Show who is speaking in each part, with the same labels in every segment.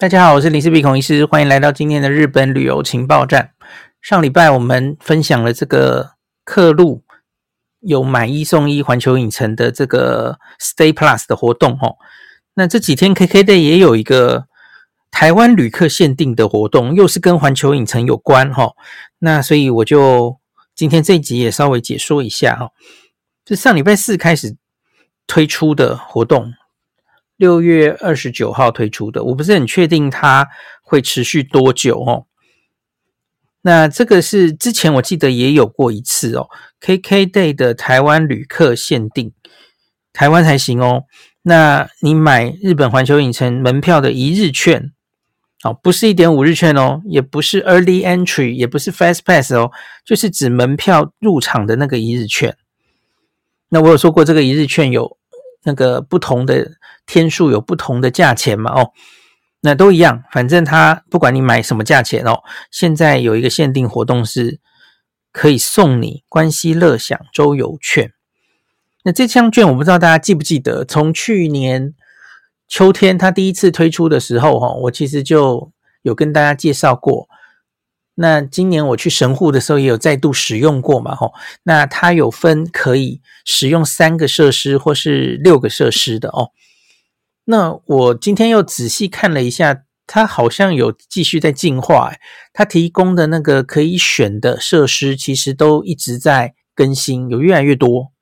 Speaker 1: 大家好，我是林氏璧孔医师，欢迎来到今天的日本旅游情报站。上礼拜我们分享了这个客路有买一送一环球影城的这个 Stay Plus 的活动哦。那这几天 KKday 也有一个台湾旅客限定的活动，又是跟环球影城有关哈。那所以我就今天这一集也稍微解说一下哈。是上礼拜四开始推出的活动。六月二十九号推出的，我不是很确定它会持续多久哦。那这个是之前我记得也有过一次哦，KKday 的台湾旅客限定，台湾才行哦。那你买日本环球影城门票的一日券，哦，不是一点五日券哦，也不是 Early Entry，也不是 Fast Pass 哦，就是指门票入场的那个一日券。那我有说过，这个一日券有那个不同的。天数有不同的价钱嘛？哦，那都一样，反正他不管你买什么价钱哦，现在有一个限定活动是可以送你关西乐享周游券。那这张券我不知道大家记不记得，从去年秋天他第一次推出的时候，哈，我其实就有跟大家介绍过。那今年我去神户的时候也有再度使用过嘛？吼，那它有分可以使用三个设施或是六个设施的哦。那我今天又仔细看了一下，它好像有继续在进化。它提供的那个可以选的设施，其实都一直在更新，有越来越多。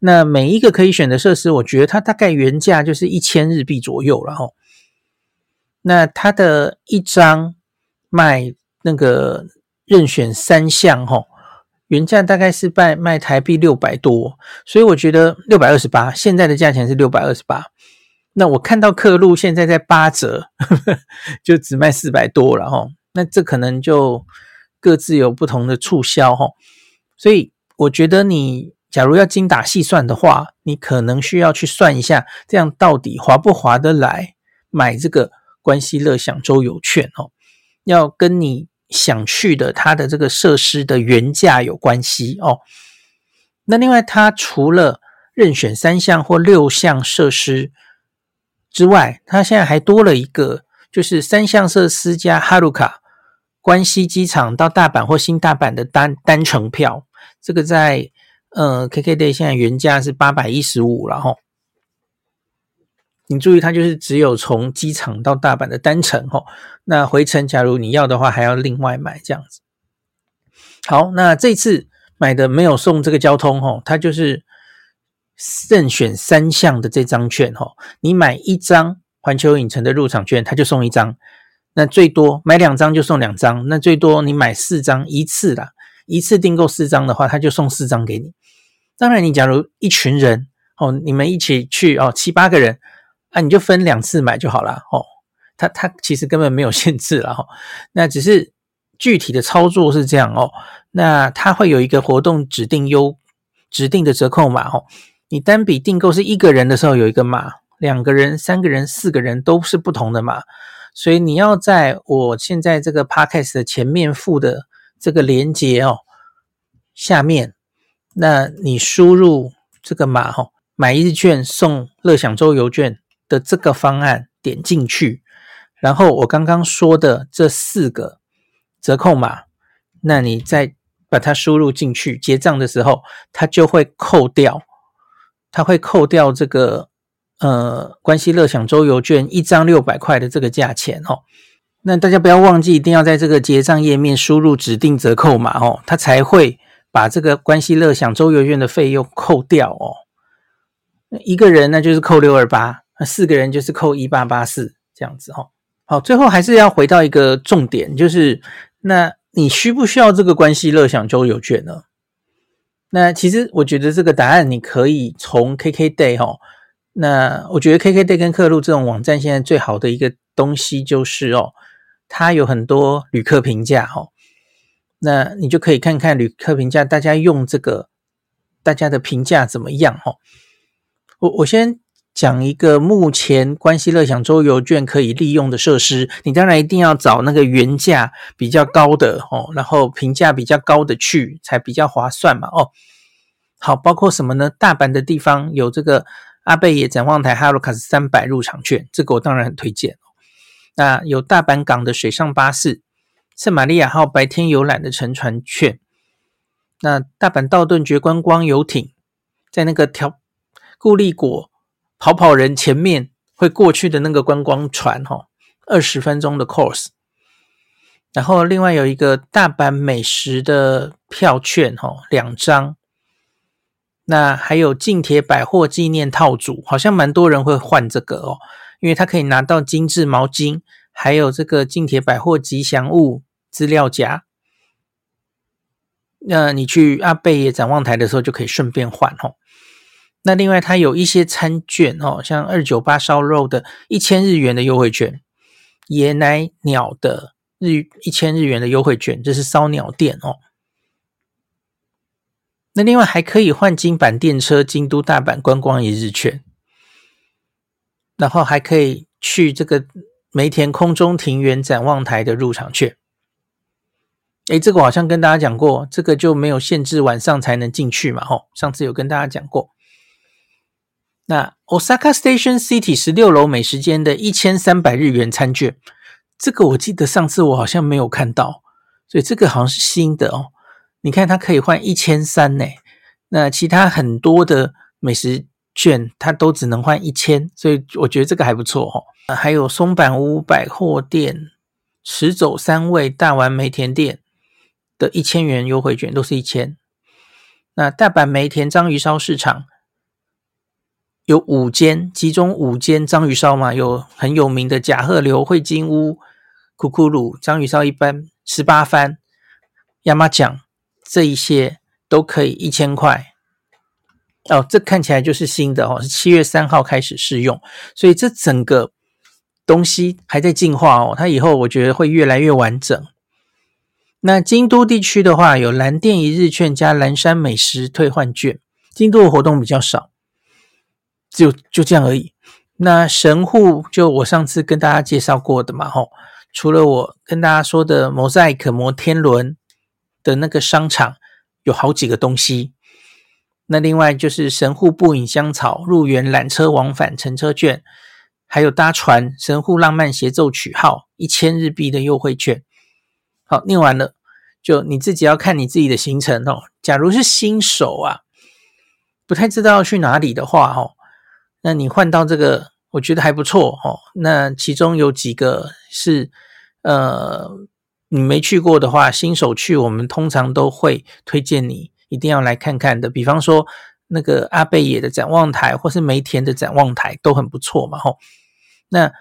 Speaker 1: 那每一个可以选的设施，我觉得它大概原价就是一千日币左右了哈。那它的一张卖那个任选三项哈，原价大概是卖卖台币六百多，所以我觉得六百二十八，现在的价钱是六百二十八。那我看到客路现在在八折，呵呵，就只卖四百多了哈。那这可能就各自有不同的促销哈。所以我觉得你假如要精打细算的话，你可能需要去算一下，这样到底划不划得来买这个关西乐享周游券哦？要跟你想去的它的这个设施的原价有关系哦。那另外，它除了任选三项或六项设施。之外，它现在还多了一个，就是三项设施加哈鲁卡关西机场到大阪或新大阪的单单程票。这个在呃 KKday 现在原价是八百一十五，然后你注意，它就是只有从机场到大阪的单程哈。那回程假如你要的话，还要另外买这样子。好，那这次买的没有送这个交通哈，它就是。任选三项的这张券哈，你买一张环球影城的入场券，它就送一张。那最多买两张就送两张。那最多你买四张一次啦，一次订购四张的话，它就送四张给你。当然，你假如一群人哦，你们一起去哦，七八个人啊，你就分两次买就好了哦。它它其实根本没有限制了哦。那只是具体的操作是这样哦。那它会有一个活动指定优指定的折扣码哦。你单笔订购是一个人的时候有一个码，两个人、三个人、四个人都是不同的码，所以你要在我现在这个 podcast 的前面附的这个链接哦，下面，那你输入这个码哦，买一日券送乐享周游券的这个方案点进去，然后我刚刚说的这四个折扣码，那你再把它输入进去，结账的时候它就会扣掉。它会扣掉这个呃关西乐享周游券一张六百块的这个价钱哦。那大家不要忘记，一定要在这个结账页面输入指定折扣码哦，它才会把这个关西乐享周游券的费用扣掉哦。一个人那就是扣六二八，那四个人就是扣一八八四这样子哦。好，最后还是要回到一个重点，就是那你需不需要这个关系乐享周游券呢？那其实我觉得这个答案你可以从 KKday 哈，那我觉得 KKday 跟客路这种网站现在最好的一个东西就是哦，它有很多旅客评价哈，那你就可以看看旅客评价，大家用这个大家的评价怎么样哈。我我先讲一个目前关西乐享周游券可以利用的设施，你当然一定要找那个原价比较高的哦，然后评价比较高的去才比较划算嘛哦。好，包括什么呢？大阪的地方有这个阿倍野展望台哈鲁卡斯三百入场券，这个我当然很推荐。那有大阪港的水上巴士、圣玛利亚号白天游览的乘船券。那大阪道顿觉观光游艇，在那个条固力果跑跑人前面会过去的那个观光船，哈，二十分钟的 course。然后另外有一个大阪美食的票券，哈，两张。那还有近铁百货纪念套组，好像蛮多人会换这个哦，因为它可以拿到精致毛巾，还有这个近铁百货吉祥物资料夹。那你去阿贝野展望台的时候，就可以顺便换哦。那另外它有一些餐券哦，像二九八烧肉的一千日元的优惠券，野奶鸟的日一千日元的优惠券，这是烧鸟店哦。那另外还可以换京阪电车京都大阪观光一日券，然后还可以去这个梅田空中庭园展望台的入场券。诶，这个我好像跟大家讲过，这个就没有限制晚上才能进去嘛，吼，上次有跟大家讲过。那 Osaka Station City 十六楼美食间的一千三百日元餐券，这个我记得上次我好像没有看到，所以这个好像是新的哦。你看，它可以换一千三呢，那其他很多的美食券，它都只能换一千，所以我觉得这个还不错哦。还有松坂屋百货店、池走三味大丸梅田店的一千元优惠券，都是一千。那大阪梅田章鱼烧市场有五间，其中五间章鱼烧嘛，有很有名的甲贺流、汇金屋、库库鲁章鱼烧一般十八番、亚麻酱。这一些都可以一千块哦，这看起来就是新的哦，是七月三号开始试用，所以这整个东西还在进化哦，它以后我觉得会越来越完整。那京都地区的话，有蓝电一日券加岚山美食退换券，京都的活动比较少，就就这样而已。那神户就我上次跟大家介绍过的嘛，吼，除了我跟大家说的 Mosaic 摩天轮。的那个商场有好几个东西，那另外就是神户步影香草入园缆车往返乘车券，还有搭船神户浪漫协奏曲号一千日币的优惠券。好，念完了，就你自己要看你自己的行程哦。假如是新手啊，不太知道去哪里的话哦，那你换到这个，我觉得还不错哦。那其中有几个是呃。你没去过的话，新手去，我们通常都会推荐你一定要来看看的。比方说，那个阿贝野的展望台，或是梅田的展望台，都很不错嘛。吼，那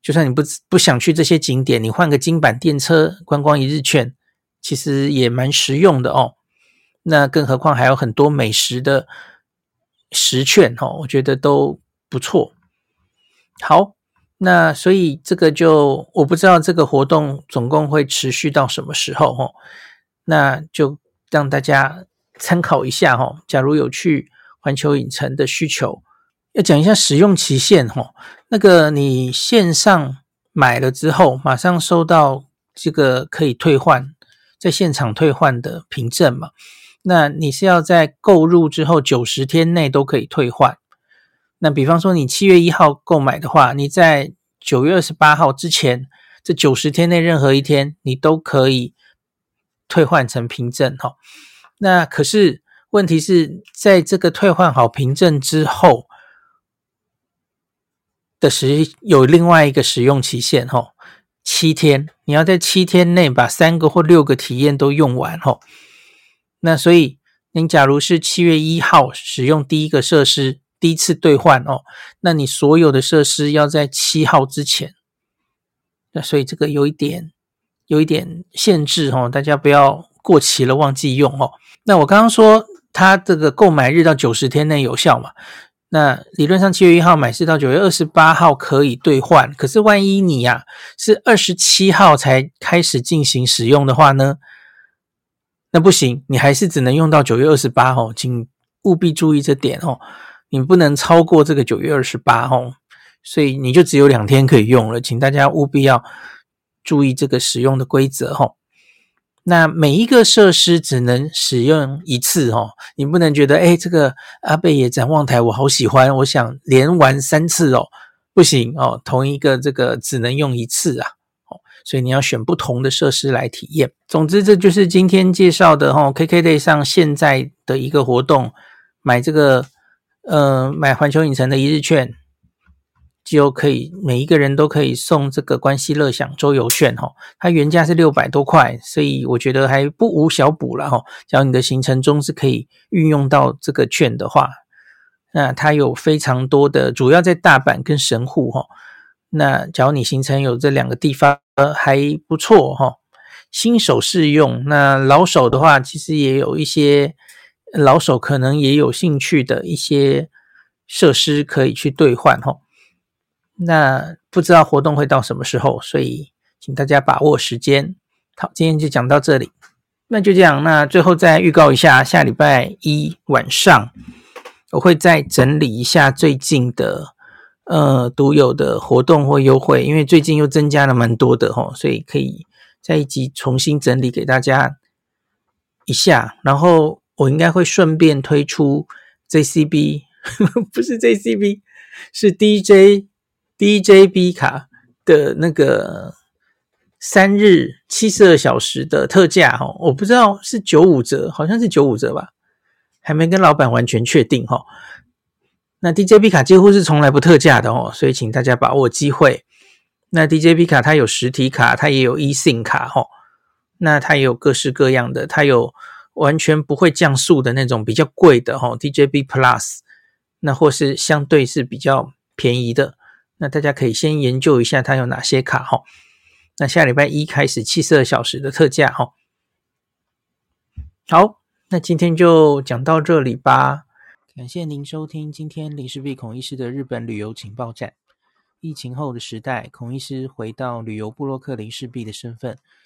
Speaker 1: 就算你不不想去这些景点，你换个金板电车观光一日券，其实也蛮实用的哦。那更何况还有很多美食的食券，哦，我觉得都不错。好。那所以这个就我不知道这个活动总共会持续到什么时候齁，那就让大家参考一下齁。假如有去环球影城的需求，要讲一下使用期限齁。那个你线上买了之后，马上收到这个可以退换，在现场退换的凭证嘛。那你是要在购入之后九十天内都可以退换。那比方说，你七月一号购买的话，你在九月二十八号之前，这九十天内任何一天，你都可以退换成凭证哈。那可是问题是在这个退换好凭证之后的时，有另外一个使用期限哈，七天，你要在七天内把三个或六个体验都用完哈。那所以，您假如是七月一号使用第一个设施。第一次兑换哦，那你所有的设施要在七号之前，那所以这个有一点有一点限制哦，大家不要过期了忘记用哦。那我刚刚说它这个购买日到九十天内有效嘛，那理论上七月一号买是到九月二十八号可以兑换，可是万一你呀、是二十七号才开始进行使用的话呢，那不行，你还是只能用到九月二十八号，请务必注意这点哦。你不能超过这个九月二十八号，所以你就只有两天可以用了，请大家务必要注意这个使用的规则哈。那每一个设施只能使用一次哈，你不能觉得诶这个阿贝野展望台我好喜欢，我想连玩三次哦，不行哦，同一个这个只能用一次啊，哦，所以你要选不同的设施来体验。总之，这就是今天介绍的哦，KKday 上现在的一个活动，买这个呃买环球影城的一日券。就可以每一个人都可以送这个关西乐享周游券哈，它原价是六百多块，所以我觉得还不无小补了哈。只要你的行程中是可以运用到这个券的话，那它有非常多的，主要在大阪跟神户哈。那假如你行程有这两个地方呃还不错哈，新手适用。那老手的话，其实也有一些老手可能也有兴趣的一些设施可以去兑换哈。那不知道活动会到什么时候，所以请大家把握时间。好，今天就讲到这里，那就这样。那最后再预告一下，下礼拜一晚上我会再整理一下最近的呃独有的活动或优惠，因为最近又增加了蛮多的齁，所以可以在一集重新整理给大家一下。然后我应该会顺便推出 JCB，不是 JCB，是 DJ。DJB 卡的那个三日七十二小时的特价哈，我不知道是九五折，好像是九五折吧，还没跟老板完全确定哈。那 DJB 卡几乎是从来不特价的哦，所以请大家把握机会。那 DJB 卡它有实体卡，它也有 eSIM 卡哈，那它也有各式各样的，它有完全不会降速的那种比较贵的哈，DJB Plus，那或是相对是比较便宜的。那大家可以先研究一下它有哪些卡哈。那下礼拜一开始七十二小时的特价哈。好，那今天就讲到这里吧。感谢您收听今天林氏璧孔医师的日本旅游情报站。疫情后的时代，孔医师回到旅游部落客林氏璧的身份，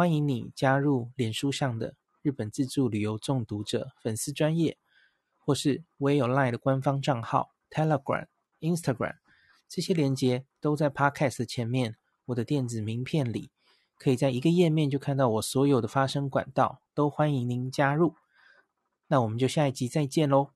Speaker 1: 欢迎你加入脸书上的日本自助旅游中毒者粉丝专业，或是我也有 LINE 的官方账号 Telegram、Instagram。这些连接都在 Podcast 前面，我的电子名片里，可以在一个页面就看到我所有的发声管道，都欢迎您加入。那我们就下一集再见喽。